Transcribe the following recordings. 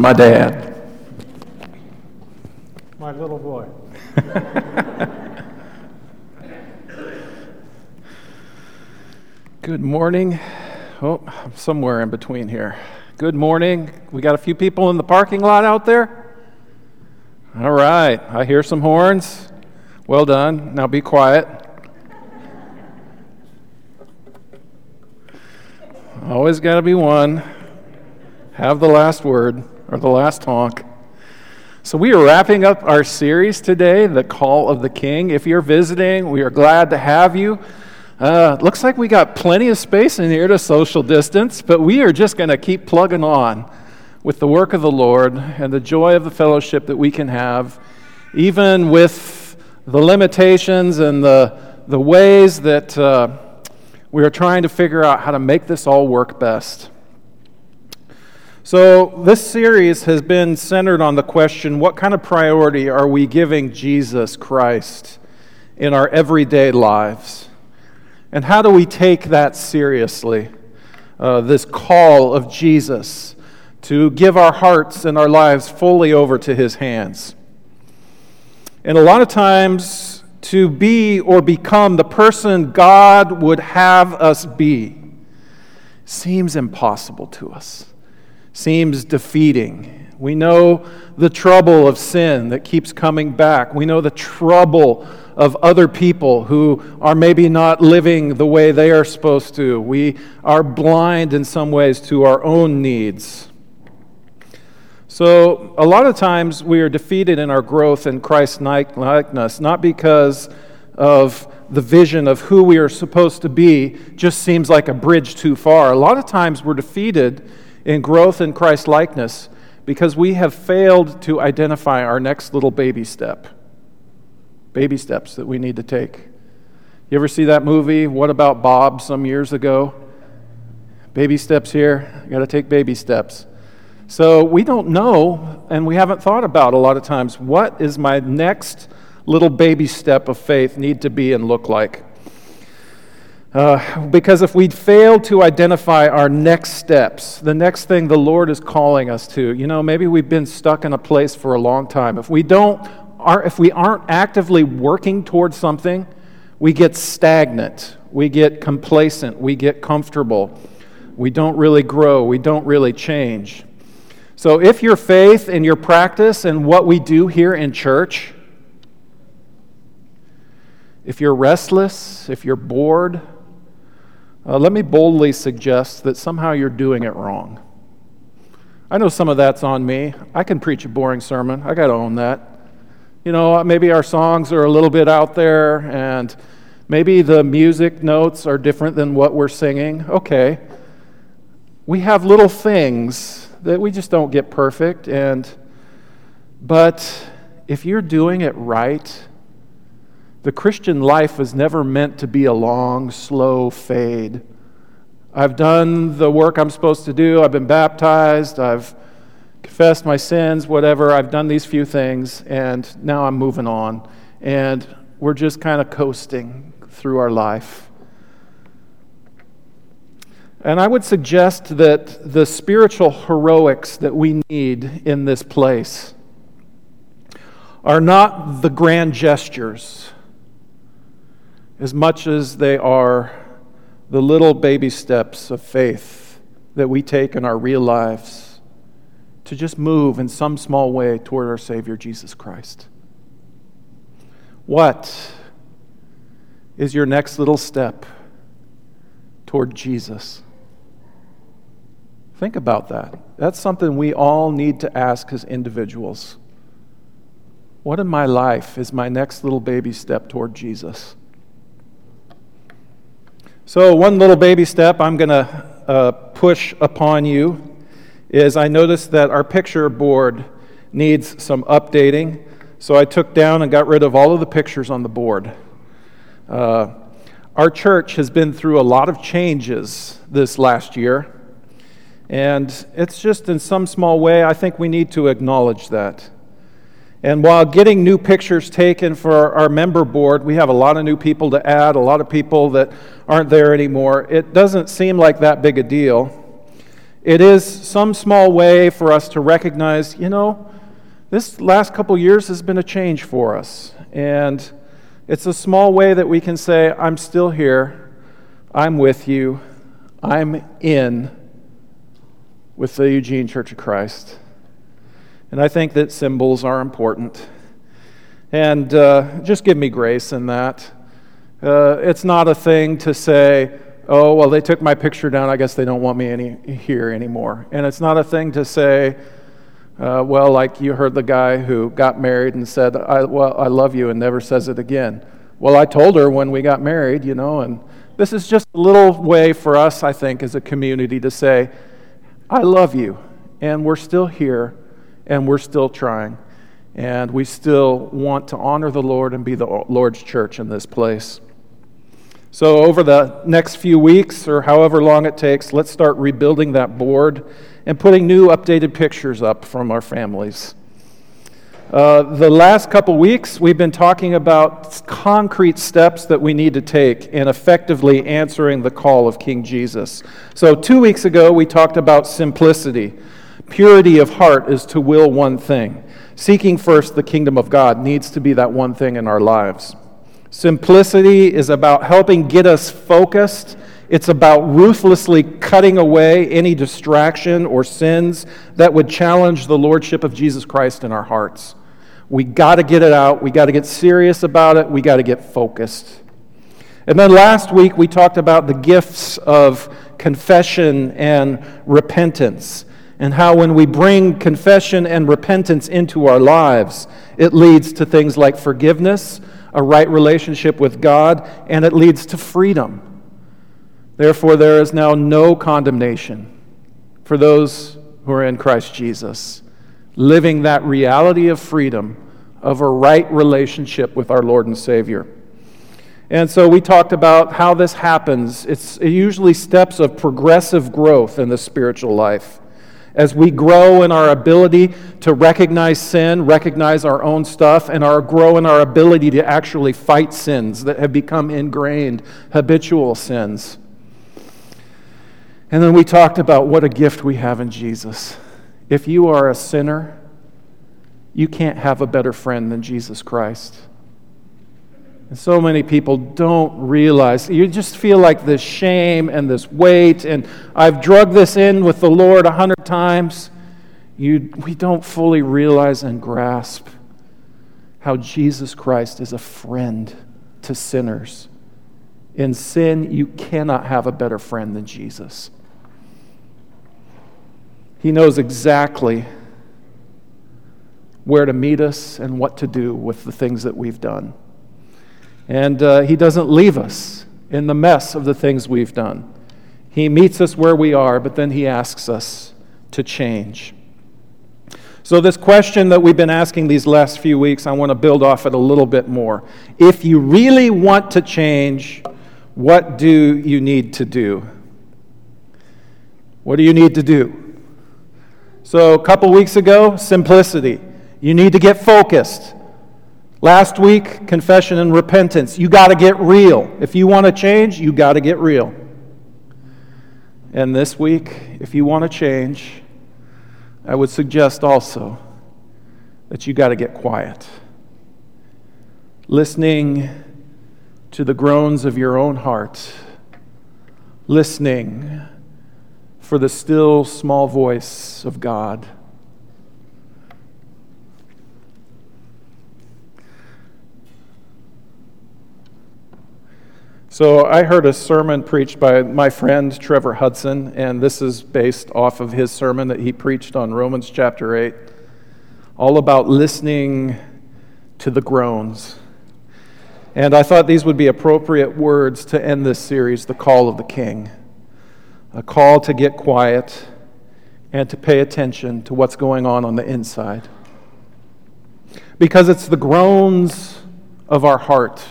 my dad. My little boy. Good morning. Oh, I'm somewhere in between here. Good morning. We got a few people in the parking lot out there. All right. I hear some horns. Well done. Now be quiet. Always got to be one. Have the last word or the last honk. So, we are wrapping up our series today, The Call of the King. If you're visiting, we are glad to have you. Uh, looks like we got plenty of space in here to social distance, but we are just going to keep plugging on with the work of the Lord and the joy of the fellowship that we can have, even with the limitations and the, the ways that uh, we are trying to figure out how to make this all work best. So, this series has been centered on the question what kind of priority are we giving Jesus Christ in our everyday lives? And how do we take that seriously? Uh, this call of Jesus to give our hearts and our lives fully over to His hands. And a lot of times, to be or become the person God would have us be seems impossible to us seems defeating. We know the trouble of sin that keeps coming back. We know the trouble of other people who are maybe not living the way they are supposed to. We are blind in some ways to our own needs. So, a lot of times we are defeated in our growth in Christ's likeness, not because of the vision of who we are supposed to be just seems like a bridge too far. A lot of times we're defeated in growth in Christ likeness because we have failed to identify our next little baby step. Baby steps that we need to take. You ever see that movie, What About Bob, some years ago? Baby steps here, you got to take baby steps. So we don't know, and we haven't thought about a lot of times, what is my next little baby step of faith need to be and look like? Uh, because if we fail to identify our next steps, the next thing the Lord is calling us to, you know, maybe we've been stuck in a place for a long time. If we don't, are, if we aren't actively working towards something, we get stagnant, we get complacent, we get comfortable, we don't really grow, we don't really change. So, if your faith and your practice and what we do here in church, if you're restless, if you're bored, uh, let me boldly suggest that somehow you're doing it wrong. I know some of that's on me. I can preach a boring sermon. I got to own that. You know, maybe our songs are a little bit out there and maybe the music notes are different than what we're singing. Okay. We have little things that we just don't get perfect and but if you're doing it right, the Christian life is never meant to be a long, slow fade. I've done the work I'm supposed to do. I've been baptized. I've confessed my sins, whatever. I've done these few things, and now I'm moving on. And we're just kind of coasting through our life. And I would suggest that the spiritual heroics that we need in this place are not the grand gestures as much as they are the little baby steps of faith that we take in our real lives to just move in some small way toward our Savior Jesus Christ. What is your next little step toward Jesus? Think about that. That's something we all need to ask as individuals. What in my life is my next little baby step toward Jesus? So, one little baby step I'm going to uh, push upon you is I noticed that our picture board needs some updating. So, I took down and got rid of all of the pictures on the board. Uh, our church has been through a lot of changes this last year. And it's just in some small way, I think we need to acknowledge that. And while getting new pictures taken for our member board, we have a lot of new people to add, a lot of people that aren't there anymore. It doesn't seem like that big a deal. It is some small way for us to recognize, you know, this last couple years has been a change for us. And it's a small way that we can say, I'm still here, I'm with you, I'm in with the Eugene Church of Christ. And I think that symbols are important. And uh, just give me grace in that. Uh, it's not a thing to say, oh, well, they took my picture down. I guess they don't want me any, here anymore. And it's not a thing to say, uh, well, like you heard the guy who got married and said, I, well, I love you and never says it again. Well, I told her when we got married, you know, and this is just a little way for us, I think, as a community to say, I love you, and we're still here, and we're still trying, and we still want to honor the Lord and be the Lord's church in this place. So, over the next few weeks, or however long it takes, let's start rebuilding that board and putting new updated pictures up from our families. Uh, the last couple weeks, we've been talking about concrete steps that we need to take in effectively answering the call of King Jesus. So, two weeks ago, we talked about simplicity. Purity of heart is to will one thing. Seeking first the kingdom of God needs to be that one thing in our lives. Simplicity is about helping get us focused it's about ruthlessly cutting away any distraction or sins that would challenge the lordship of Jesus Christ in our hearts. We got to get it out. We got to get serious about it. We got to get focused. And then last week we talked about the gifts of confession and repentance, and how when we bring confession and repentance into our lives, it leads to things like forgiveness, a right relationship with God, and it leads to freedom. Therefore, there is now no condemnation for those who are in Christ Jesus, living that reality of freedom, of a right relationship with our Lord and Savior. And so we talked about how this happens. It's usually steps of progressive growth in the spiritual life. As we grow in our ability to recognize sin, recognize our own stuff, and our grow in our ability to actually fight sins that have become ingrained, habitual sins. And then we talked about what a gift we have in Jesus. If you are a sinner, you can't have a better friend than Jesus Christ. And so many people don't realize. You just feel like this shame and this weight, and I've drugged this in with the Lord a hundred times. You, we don't fully realize and grasp how Jesus Christ is a friend to sinners. In sin, you cannot have a better friend than Jesus. He knows exactly where to meet us and what to do with the things that we've done. And uh, He doesn't leave us in the mess of the things we've done. He meets us where we are, but then He asks us to change. So, this question that we've been asking these last few weeks, I want to build off it a little bit more. If you really want to change, what do you need to do? What do you need to do? So, a couple weeks ago, simplicity. You need to get focused. Last week, confession and repentance. You got to get real. If you want to change, you got to get real. And this week, if you want to change, I would suggest also that you got to get quiet. Listening to the groans of your own heart. Listening for the still small voice of God. So, I heard a sermon preached by my friend Trevor Hudson, and this is based off of his sermon that he preached on Romans chapter 8, all about listening to the groans. And I thought these would be appropriate words to end this series, The Call of the King a call to get quiet and to pay attention to what's going on on the inside. Because it's the groans of our heart.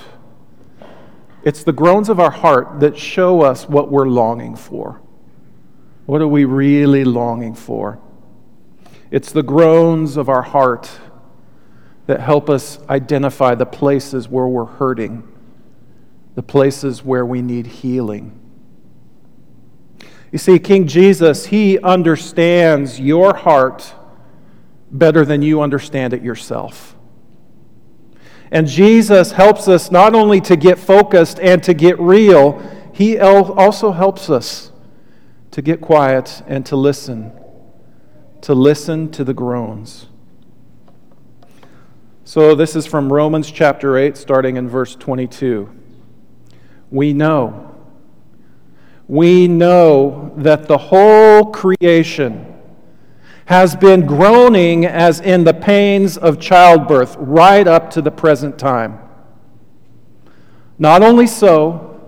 It's the groans of our heart that show us what we're longing for. What are we really longing for? It's the groans of our heart that help us identify the places where we're hurting, the places where we need healing. You see, King Jesus, he understands your heart better than you understand it yourself. And Jesus helps us not only to get focused and to get real, he also helps us to get quiet and to listen, to listen to the groans. So, this is from Romans chapter 8, starting in verse 22. We know, we know that the whole creation has been groaning as in the pains of childbirth right up to the present time. Not only so,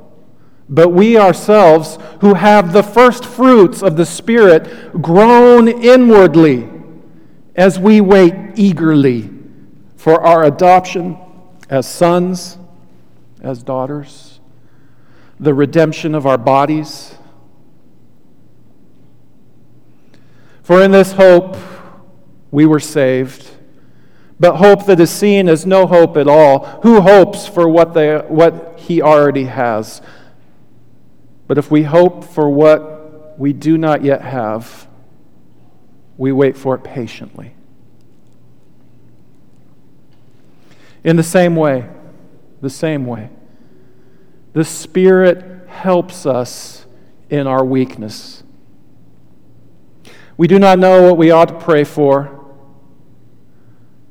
but we ourselves, who have the first fruits of the Spirit, groan inwardly as we wait eagerly for our adoption as sons, as daughters, the redemption of our bodies For in this hope we were saved. But hope that is seen is no hope at all. Who hopes for what, they, what he already has? But if we hope for what we do not yet have, we wait for it patiently. In the same way, the same way, the Spirit helps us in our weakness. We do not know what we ought to pray for,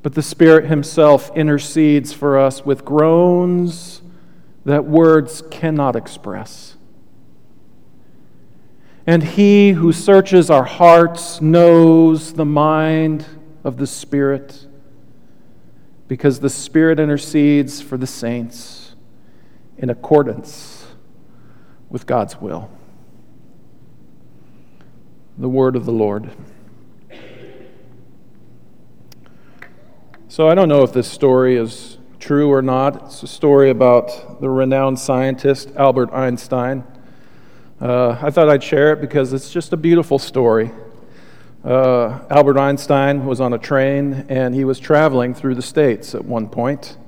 but the Spirit Himself intercedes for us with groans that words cannot express. And He who searches our hearts knows the mind of the Spirit, because the Spirit intercedes for the saints in accordance with God's will the word of the Lord. So I don't know if this story is true or not. It's a story about the renowned scientist Albert Einstein. Uh, I thought I'd share it because it's just a beautiful story. Uh, Albert Einstein was on a train and he was traveling through the States at one point.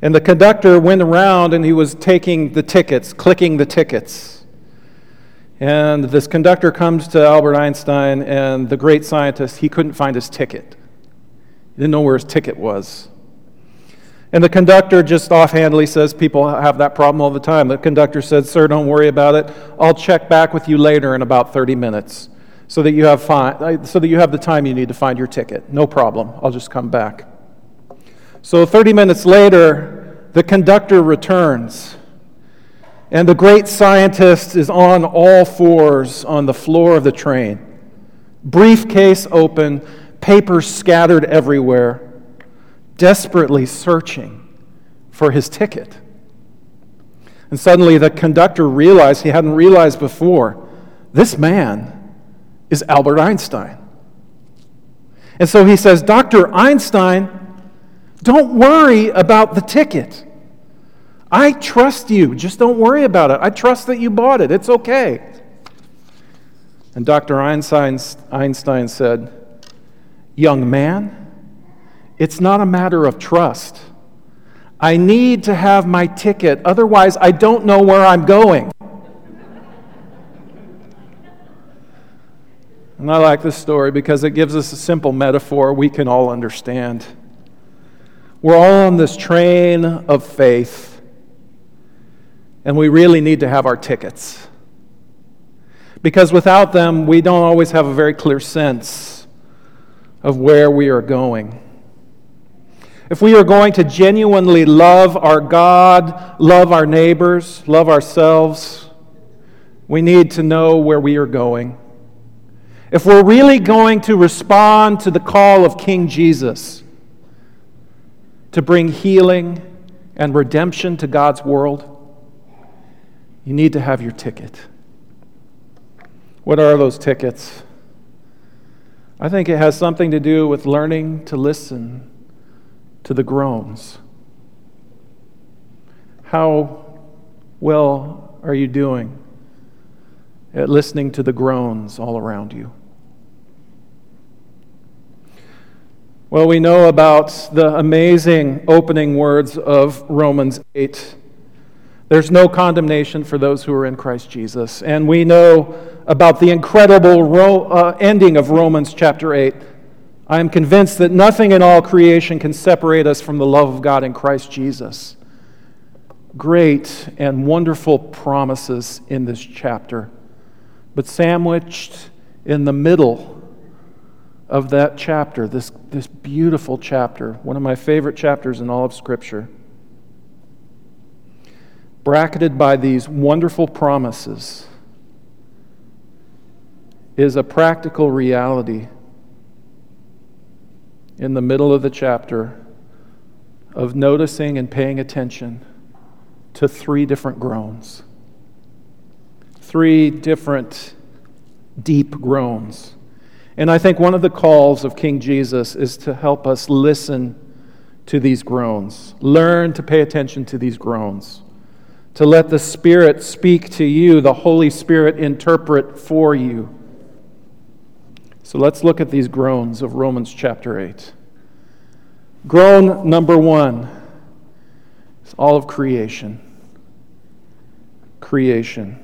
And the conductor went around and he was taking the tickets, clicking the tickets. And this conductor comes to Albert Einstein, and the great scientist, he couldn't find his ticket. He didn't know where his ticket was. And the conductor just offhandedly says, People have that problem all the time. The conductor said, Sir, don't worry about it. I'll check back with you later in about 30 minutes so that you have, fi- so that you have the time you need to find your ticket. No problem. I'll just come back. So 30 minutes later, the conductor returns. And the great scientist is on all fours on the floor of the train. Briefcase open, papers scattered everywhere, desperately searching for his ticket. And suddenly the conductor realized he hadn't realized before this man is Albert Einstein. And so he says, Dr. Einstein, don't worry about the ticket. I trust you. Just don't worry about it. I trust that you bought it. It's okay. And Dr. Einstein, said, Young man, it's not a matter of trust. I need to have my ticket, otherwise, I don't know where I'm going. And I like this story because it gives us a simple metaphor we can all understand. We're all on this train of faith and we really need to have our tickets. Because without them, we don't always have a very clear sense of where we are going. If we are going to genuinely love our God, love our neighbors, love ourselves, we need to know where we are going. If we're really going to respond to the call of King Jesus to bring healing and redemption to God's world, you need to have your ticket. What are those tickets? I think it has something to do with learning to listen to the groans. How well are you doing at listening to the groans all around you? Well, we know about the amazing opening words of Romans 8 There's no condemnation for those who are in Christ Jesus. And we know about the incredible ro- uh, ending of Romans chapter 8. I am convinced that nothing in all creation can separate us from the love of God in Christ Jesus. Great and wonderful promises in this chapter. But sandwiched in the middle of that chapter, this, this beautiful chapter, one of my favorite chapters in all of Scripture bracketed by these wonderful promises, is a practical reality in the middle of the chapter of noticing and paying attention to three different groans. Three different deep groans. And I think one of the calls of King Jesus is to help us listen to these groans, learn to pay attention to these groans to let the Spirit speak to you, the Holy Spirit interpret for you. So let's look at these groans of Romans chapter 8. Groan number one is all of creation. Creation.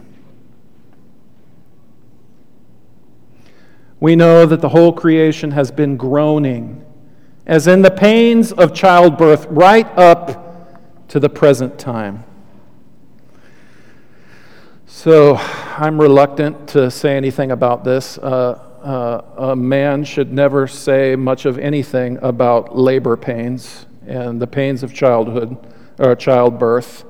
We know that the whole creation has been groaning, as in the pains of childbirth, right up to the present time. So I'm reluctant to say anything about this. Uh, uh, a man should never say much of anything about labor pains and the pains of childhood or childbirth.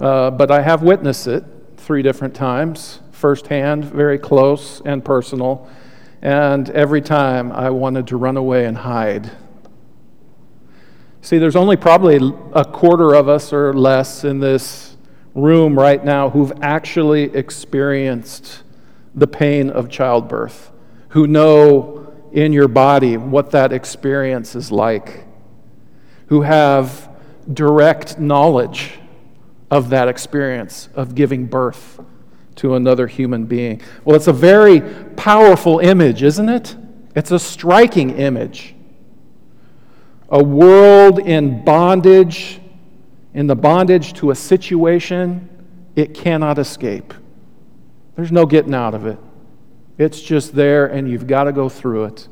Uh, but I have witnessed it three different times, firsthand, very close and personal. And every time I wanted to run away and hide. See, there's only probably a quarter of us or less in this room right now who've actually experienced the pain of childbirth, who know in your body what that experience is like, who have direct knowledge of that experience of giving birth to another human being. Well, it's a very powerful image, isn't it? It's a striking image. A world in bondage in the bondage to a situation it cannot escape. There's no getting out of it. It's just there, and you've got to go through it.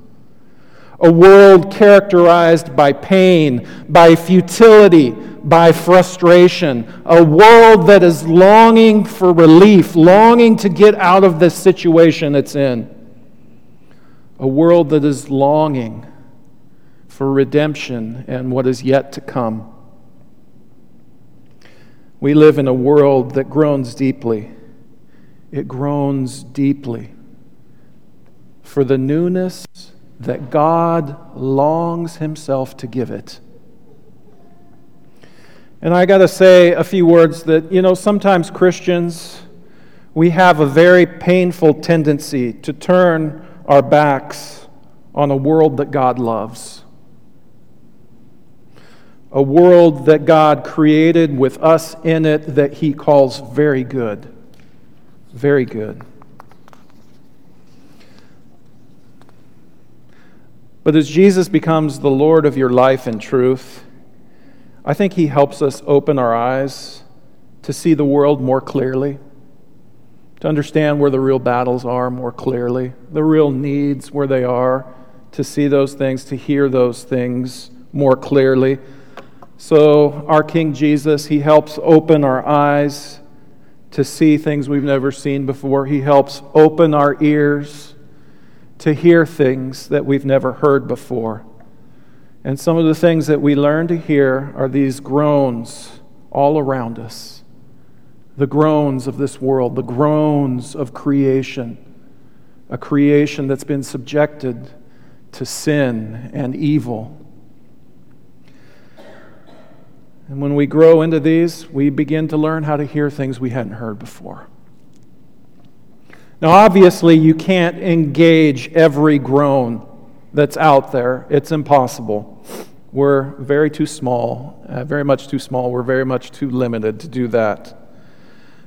A world characterized by pain, by futility, by frustration. A world that is longing for relief, longing to get out of this situation it's in. A world that is longing for redemption and what is yet to come. We live in a world that groans deeply. It groans deeply for the newness that God longs Himself to give it. And I got to say a few words that, you know, sometimes Christians, we have a very painful tendency to turn our backs on a world that God loves a world that God created with us in it that He calls very good. Very good. But as Jesus becomes the Lord of your life in truth, I think He helps us open our eyes to see the world more clearly, to understand where the real battles are more clearly, the real needs where they are, to see those things, to hear those things more clearly. So, our King Jesus, He helps open our eyes to see things we've never seen before. He helps open our ears to hear things that we've never heard before. And some of the things that we learn to hear are these groans all around us the groans of this world, the groans of creation, a creation that's been subjected to sin and evil. And when we grow into these, we begin to learn how to hear things we hadn't heard before. Now, obviously, you can't engage every groan that's out there, it's impossible. We're very too small, uh, very much too small. We're very much too limited to do that.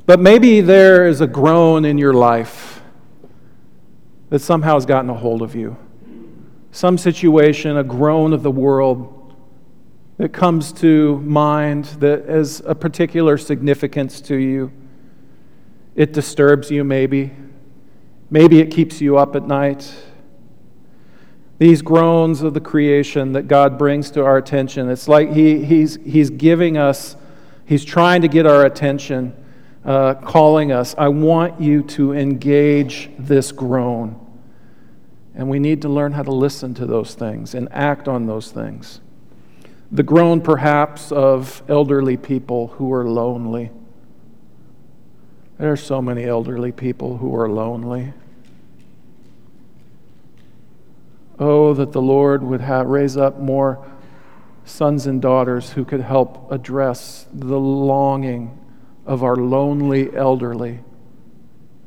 But maybe there is a groan in your life that somehow has gotten a hold of you. Some situation, a groan of the world that comes to mind that has a particular significance to you? It disturbs you, maybe. Maybe it keeps you up at night. These groans of the creation that God brings to our attention, it's like he, he's, he's giving us, He's trying to get our attention, uh, calling us, I want you to engage this groan. And we need to learn how to listen to those things and act on those things. The groan, perhaps, of elderly people who are lonely. There are so many elderly people who are lonely. Oh, that the Lord would have, raise up more sons and daughters who could help address the longing of our lonely elderly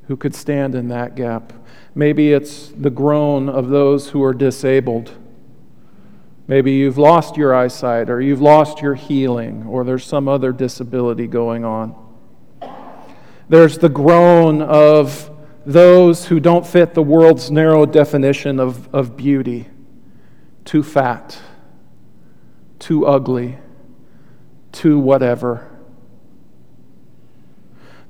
who could stand in that gap. Maybe it's the groan of those who are disabled. Maybe you've lost your eyesight, or you've lost your healing, or there's some other disability going on. There's the groan of those who don't fit the world's narrow definition of, of beauty too fat, too ugly, too whatever.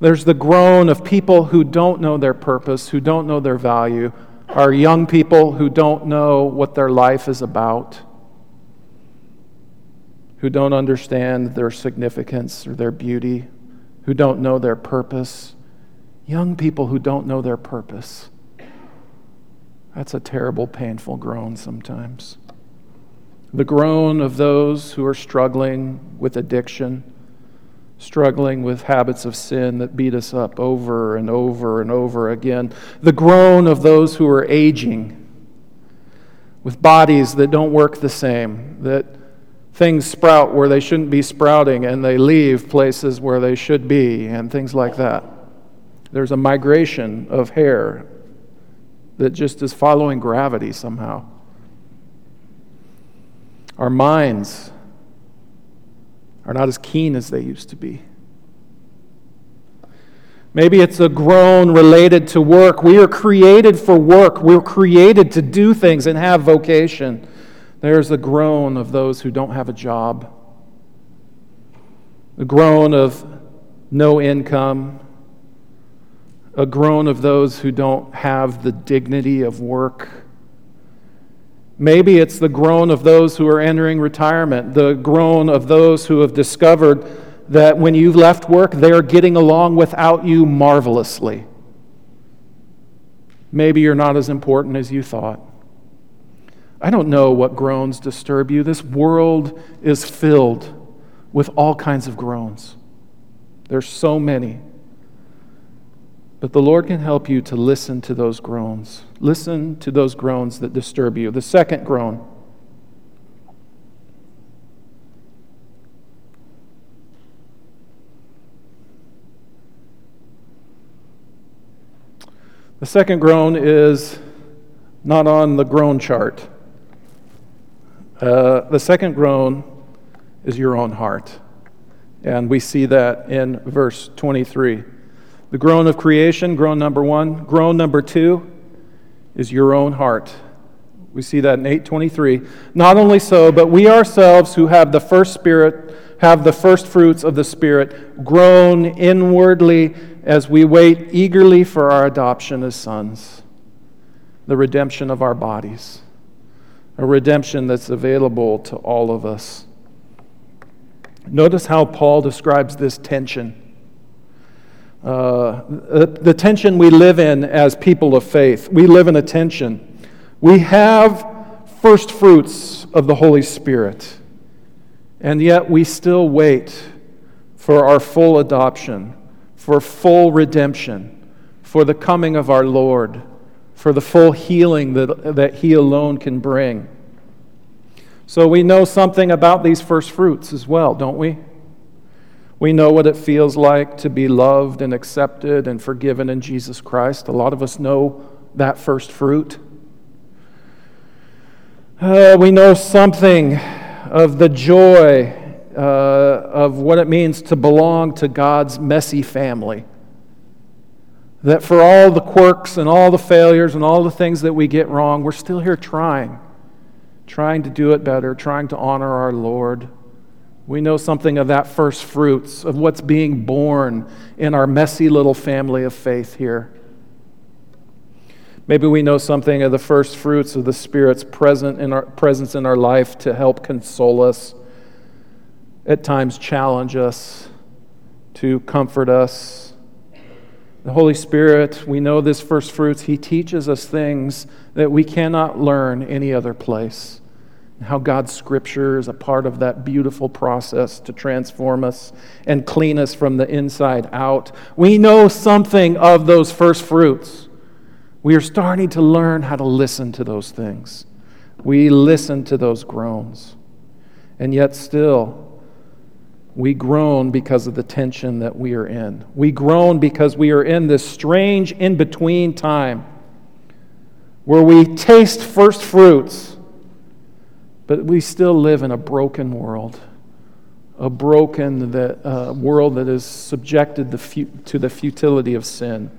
There's the groan of people who don't know their purpose, who don't know their value, are young people who don't know what their life is about, who don't understand their significance or their beauty who don't know their purpose, young people who don't know their purpose. That's a terrible, painful groan sometimes. The groan of those who are struggling with addiction, struggling with habits of sin that beat us up over and over and over again. The groan of those who are aging with bodies that don't work the same, that things sprout where they shouldn't be sprouting and they leave places where they should be and things like that. There's a migration of hair that just is following gravity somehow. Our minds are not as keen as they used to be. Maybe it's a groan related to work. We are created for work. We're created to do things and have vocation. There's the groan of those who don't have a job, the groan of no income, a groan of those who don't have the dignity of work. Maybe it's the groan of those who are entering retirement, the groan of those who have discovered that when you've left work, they're getting along without you marvelously. Maybe you're not as important as you thought. I don't know what groans disturb you. This world is filled with all kinds of groans. There's so many. But the Lord can help you to listen to those groans. Listen to those groans that disturb you. The second groan. The second groan is not on the groan chart. Uh, the second groan is your own heart. And we see that in verse 23. The groan of creation, groan number one. Groan number two is your own heart. We see that in 823. Not only so, but we ourselves who have the first spirit, have the first fruits of the Spirit, groan inwardly as we wait eagerly for our adoption as sons, the redemption of our bodies a redemption that's available to all of us. Notice how Paul describes this tension. Uh, the, the tension we live in as people of faith. We live in a tension. We have first fruits of the Holy Spirit, and yet we still wait for our full adoption, for full redemption, for the coming of our Lord for the full healing that, that He alone can bring. So we know something about these first fruits as well, don't we? We know what it feels like to be loved and accepted and forgiven in Jesus Christ. A lot of us know that first fruit. Uh, we know something of the joy uh, of what it means to belong to God's messy family. That for all the quirks and all the failures and all the things that we get wrong, we're still here trying, trying to do it better, trying to honor our Lord, We know something of that first fruits, of what's being born in our messy little family of faith here. Maybe we know something of the first fruits of the Spirit's present in our, presence in our life to help console us, at times challenge us, to comfort us. The Holy Spirit, we know this first fruits, He teaches us things that we cannot learn any other place how God's Scripture is a part of that beautiful process to transform us and clean us from the inside out. We know something of those first fruits. We are starting to learn how to listen to those things. We listen to those groans. And yet, still, we groan because of the tension that we are in. We groan because we are in this strange in between time where we taste first fruits but we still live in a broken world, a broken that, uh, world that is subjected to the futility of sin.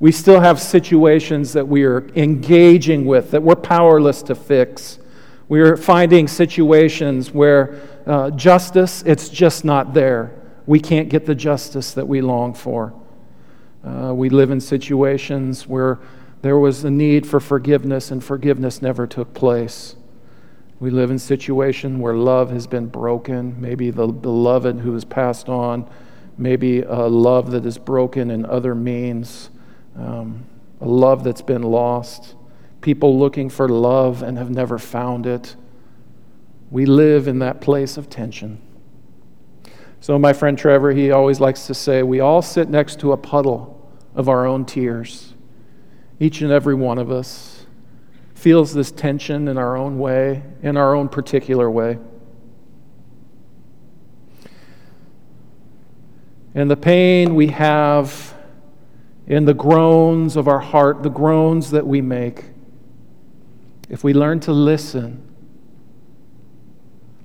We still have situations that we are engaging with that we're powerless to fix. We are finding situations where uh, justice, it's just not there. We can't get the justice that we long for. Uh, we live in situations where there was a need for forgiveness and forgiveness never took place. We live in situations where love has been broken, maybe the beloved who has passed on, maybe a love that is broken in other means, um, a love that's been lost, people looking for love and have never found it. We live in that place of tension. So, my friend Trevor, he always likes to say, we all sit next to a puddle of our own tears, each and every one of us feels this tension in our own way, in our own particular way. And the pain we have in the groans of our heart, the groans that we make, if we learn to listen,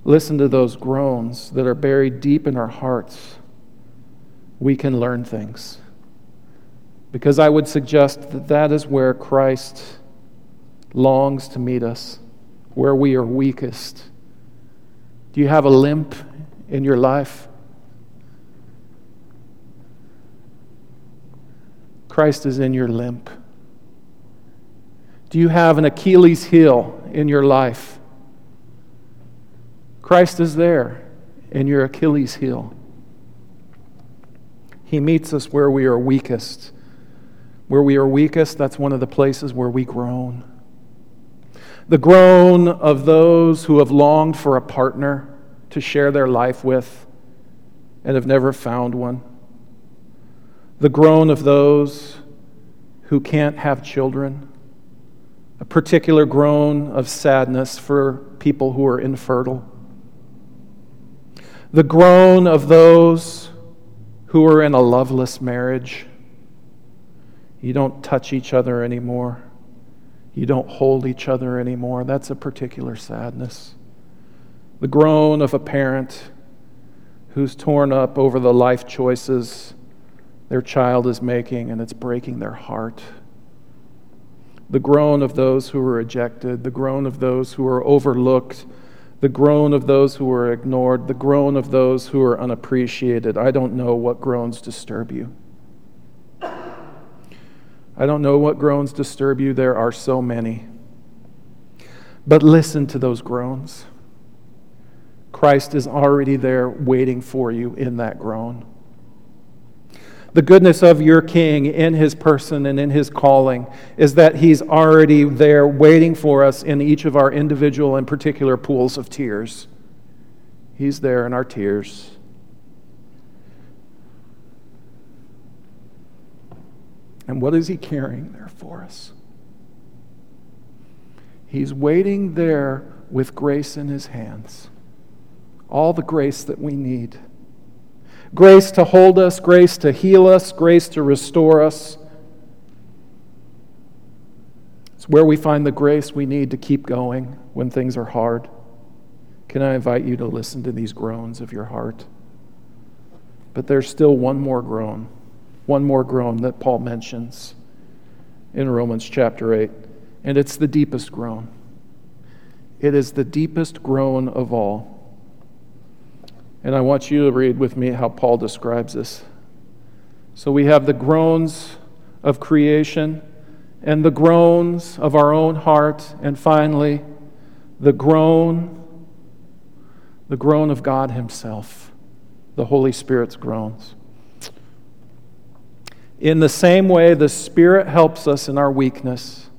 listen to those groans that are buried deep in our hearts, we can learn things. Because I would suggest that that is where Christ longs to meet us where we are weakest. Do you have a limp in your life? Christ is in your limp. Do you have an Achilles heel in your life? Christ is there in your Achilles heel. He meets us where we are weakest. Where we are weakest, that's one of the places where we groan the groan of those who have longed for a partner to share their life with and have never found one, the groan of those who can't have children, a particular groan of sadness for people who are infertile, the groan of those who are in a loveless marriage. You don't touch each other anymore you don't hold each other anymore. That's a particular sadness. The groan of a parent who's torn up over the life choices their child is making and it's breaking their heart. The groan of those who are rejected, the groan of those who are overlooked, the groan of those who are ignored, the groan of those who are unappreciated. I don't know what groans disturb you. I don't know what groans disturb you. There are so many. But listen to those groans. Christ is already there waiting for you in that groan. The goodness of your King in his person and in his calling is that he's already there waiting for us in each of our individual and particular pools of tears. He's there in our tears. And what is he carrying there for us? He's waiting there with grace in his hands. All the grace that we need grace to hold us, grace to heal us, grace to restore us. It's where we find the grace we need to keep going when things are hard. Can I invite you to listen to these groans of your heart? But there's still one more groan one more groan that Paul mentions in Romans chapter 8, and it's the deepest groan. It is the deepest groan of all. And I want you to read with me how Paul describes this. So we have the groans of creation and the groans of our own heart, and finally, the groan, the groan of God Himself, the Holy Spirit's groans. In the same way, the Spirit helps us in our weakness.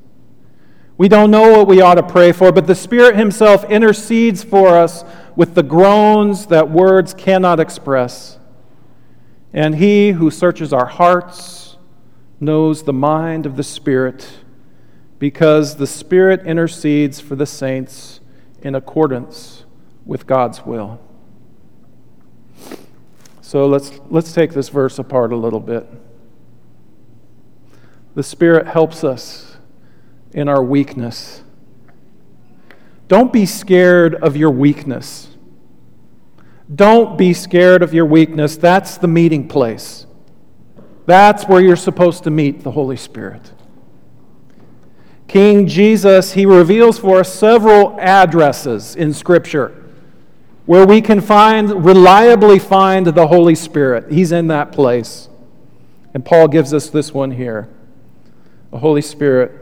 We don't know what we ought to pray for, but the Spirit Himself intercedes for us with the groans that words cannot express. And He who searches our hearts knows the mind of the Spirit, because the Spirit intercedes for the saints in accordance with God's will. So let's, let's take this verse apart a little bit. The Spirit helps us in our weakness. Don't be scared of your weakness. Don't be scared of your weakness. That's the meeting place. That's where you're supposed to meet the Holy Spirit. King Jesus, he reveals for us several addresses in Scripture where we can find, reliably find the Holy Spirit. He's in that place. And Paul gives us this one here. The Holy Spirit,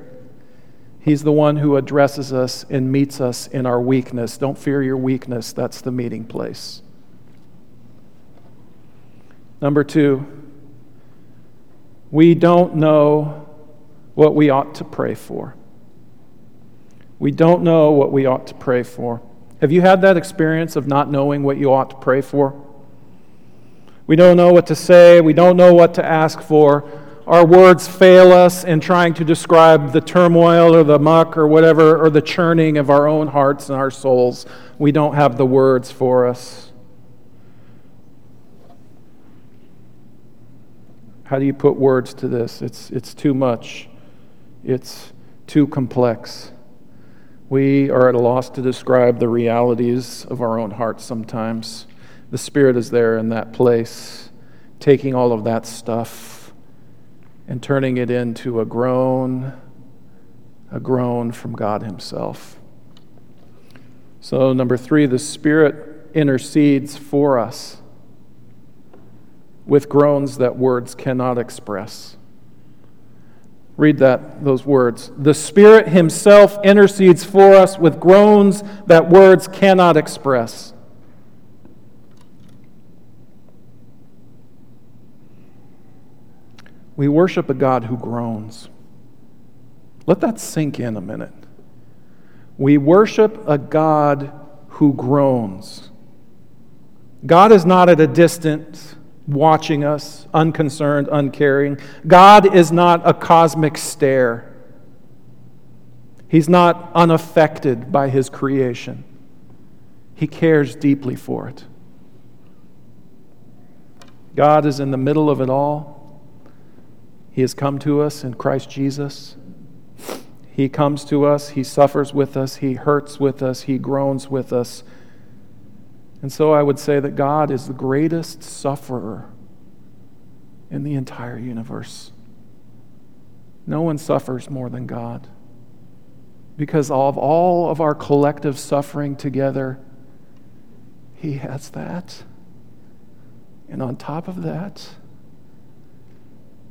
He's the one who addresses us and meets us in our weakness. Don't fear your weakness, that's the meeting place. Number two, we don't know what we ought to pray for. We don't know what we ought to pray for. Have you had that experience of not knowing what you ought to pray for? We don't know what to say, we don't know what to ask for our words fail us in trying to describe the turmoil or the muck or whatever, or the churning of our own hearts and our souls. We don't have the words for us. How do you put words to this? It's, it's too much, it's too complex. We are at a loss to describe the realities of our own hearts sometimes. The Spirit is there in that place, taking all of that stuff and turning it into a groan, a groan from God Himself. So, number three, the Spirit intercedes for us with groans that words cannot express. Read that, those words. The Spirit Himself intercedes for us with groans that words cannot express. We worship a God who groans. Let that sink in a minute. We worship a God who groans. God is not at a distance watching us, unconcerned, uncaring. God is not a cosmic stare. He's not unaffected by his creation. He cares deeply for it. God is in the middle of it all. He has come to us in Christ Jesus. He comes to us, He suffers with us, He hurts with us, He groans with us. And so I would say that God is the greatest sufferer in the entire universe. No one suffers more than God. Because of all of our collective suffering together, He has that. And on top of that,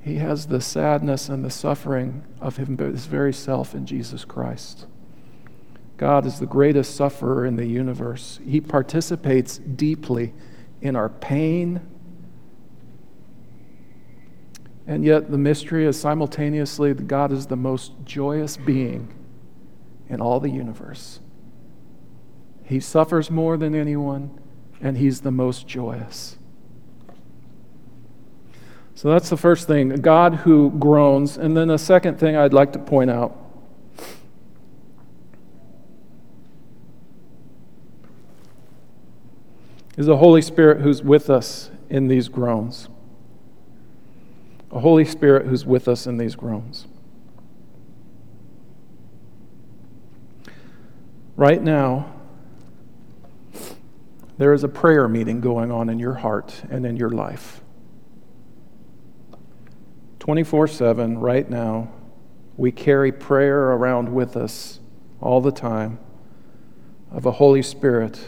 he has the sadness and the suffering of his very self in Jesus Christ. God is the greatest sufferer in the universe. He participates deeply in our pain. And yet, the mystery is simultaneously that God is the most joyous being in all the universe. He suffers more than anyone, and He's the most joyous. So that's the first thing, God who groans. And then the second thing I'd like to point out is the Holy Spirit who's with us in these groans. A Holy Spirit who's with us in these groans. Right now, there is a prayer meeting going on in your heart and in your life. 24 7 right now. We carry prayer around with us all the time of a Holy Spirit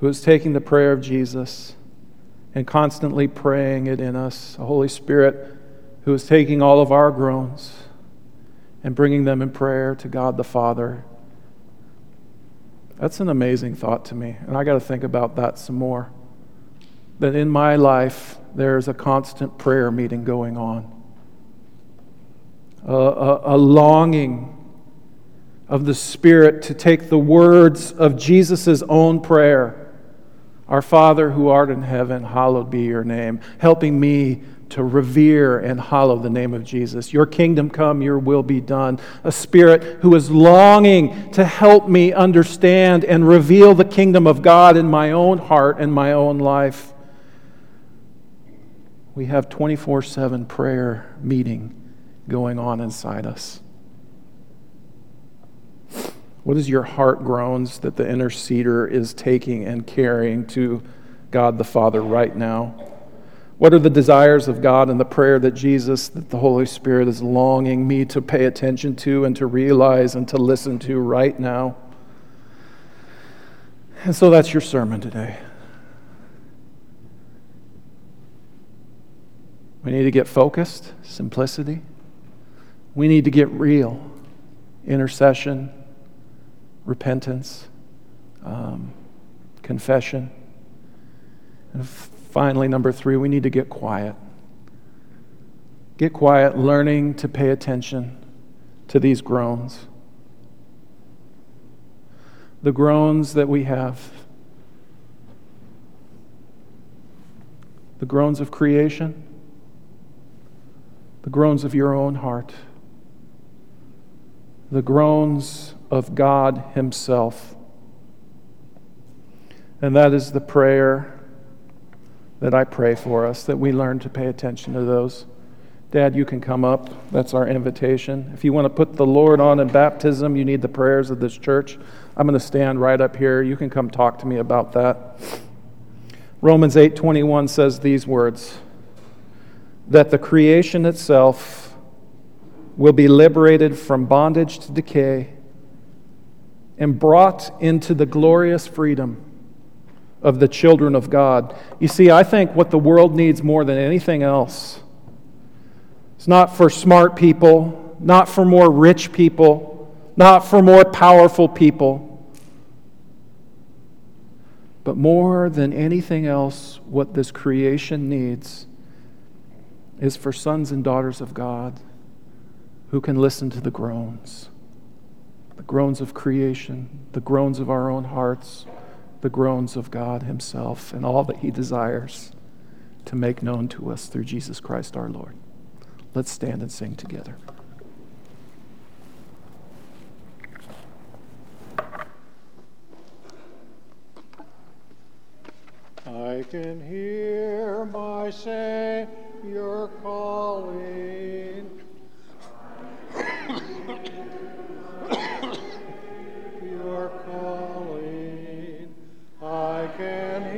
who is taking the prayer of Jesus and constantly praying it in us, a Holy Spirit who is taking all of our groans and bringing them in prayer to God the Father. That's an amazing thought to me, and I got to think about that some more. That in my life, there's a constant prayer meeting going on, a, a, a longing of the Spirit to take the words of Jesus' own prayer Our Father who art in heaven, hallowed be your name, helping me to revere and hallow the name of Jesus. Your kingdom come, your will be done. A spirit who is longing to help me understand and reveal the kingdom of God in my own heart and my own life. We have 24 7 prayer meeting going on inside us. What is your heart groans that the interceder is taking and carrying to God the Father right now? What are the desires of God and the prayer that Jesus, that the Holy Spirit is longing me to pay attention to and to realize and to listen to right now? And so that's your sermon today. We need to get focused, simplicity. We need to get real, intercession, repentance, um, confession. And Finally, number three, we need to get quiet. Get quiet, learning to pay attention to these groans. The groans that we have, the groans of creation, the groans of your own heart, the groans of God Himself. And that is the prayer that I pray for us, that we learn to pay attention to those. Dad, you can come up. That's our invitation. If you want to put the Lord on in baptism, you need the prayers of this church. I'm going to stand right up here. You can come talk to me about that. Romans 8:21 says these words that the creation itself will be liberated from bondage to decay and brought into the glorious freedom of the children of God. You see, I think what the world needs more than anything else is not for smart people, not for more rich people, not for more powerful people, but more than anything else, what this creation needs is for sons and daughters of God who can listen to the groans, the groans of creation, the groans of our own hearts the groans of God Himself and all that He desires to make known to us through Jesus Christ our Lord. Let's stand and sing together. I can hear my say your calling. You're calling. I can